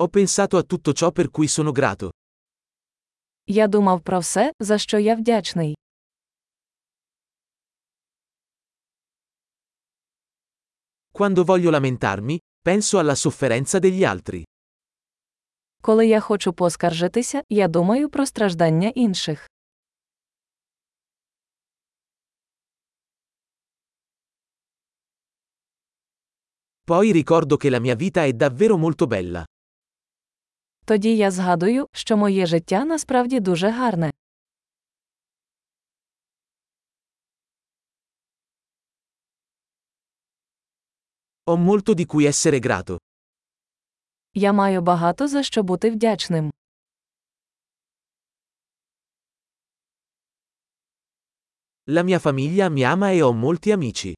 Ho pensato a tutto ciò per cui sono grato. Я думав про все, за що я вдячний. Quando voglio lamentarmi, penso alla sofferenza degli altri. Коли я хочу поскаржитися, я думаю про страждання інших. Poi ricordo che la mia vita è davvero molto bella. Тоді я згадую, що моє життя насправді дуже гарне. Ho molto di cui essere grato. Я маю багато за що бути вдячним. La mia famiglia mi ama e ho molti amici.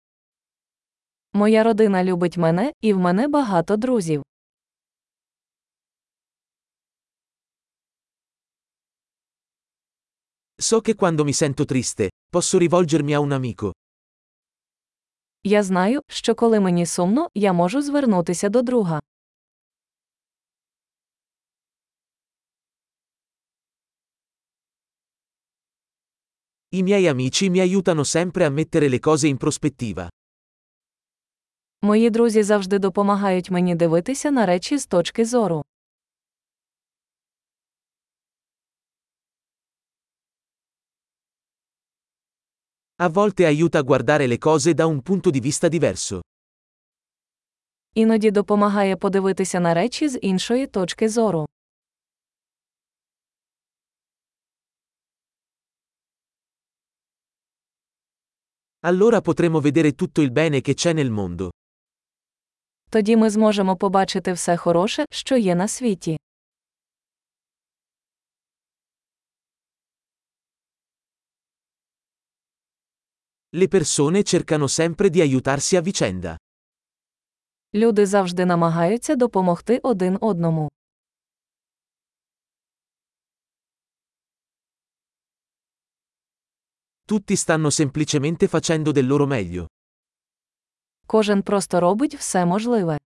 Моя родина любить мене, і в мене багато друзів. So che quando mi sento triste, posso rivolgermi a un amico. Я знаю, що коли мені сумно, я можу звернутися до друга. I miei amici mi aiutano sempre a mettere le cose in prospettiva. Мої друзі завжди допомагають мені дивитися на речі з точки зору. A volte aiuta a guardare le cose da un punto di vista diverso. Іноді допомагає подивитися на речі з іншої точки зору. Allora potremo vedere tutto il bene che c'è nel mondo. Тоді ми зможемо побачити все хороше, що є на світі. Le persone cercano sempre di aiutarsi a vicenda. Люди завжди намагаються допомогти один одному. Tutti stanno semplicemente facendo del loro meglio. Кожен просто робить все можливе.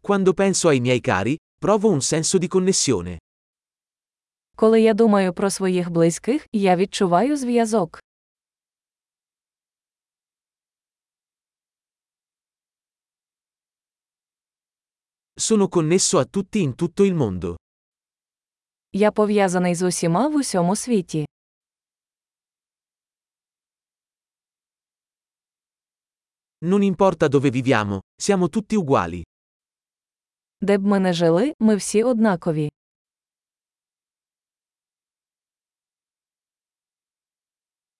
Quando penso ai miei cari, provo un senso di connessione. Коли я думаю про своїх близьких, я відчуваю зв'язок. Sono connesso a tutti in tutto il mondo. Я пов'язаний з усіма в усьому світі. Non importa dove viviamo, siamo tutti uguali. Де б ми не жили, ми всі однакові.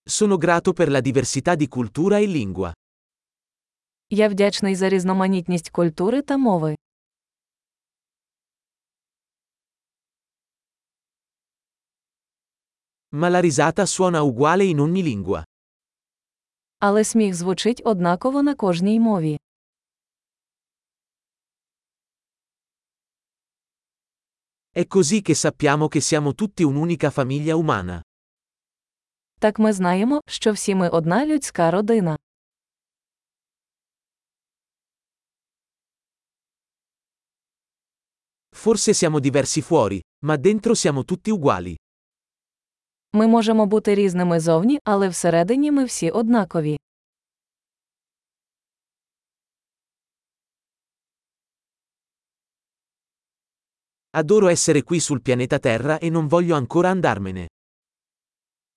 Sono grato per la diversità di cultura e lingua. Я вдячний за різноманітність культури та мови. Ma la risata suona uguale in ogni lingua. Але сміх звучить однаково на кожній мові. È così che sappiamo che siamo tutti un'unica famiglia umana. Так ми знаємо, що всі ми одна людська родина. Forse siamo diversi fuori, ma dentro siamo tutti uguali. Ми можемо бути різними зовні, але всередині ми всі однакові. Adoro essere qui sul pianeta Terra e non voglio ancora andarmene.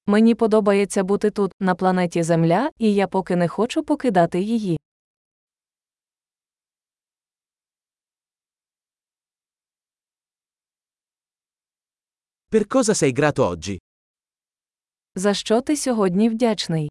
Мені подобається бути тут, на планеті Земля, і я поки не хочу покидати її. Per cosa sei grato oggi? За що ти сьогодні вдячний?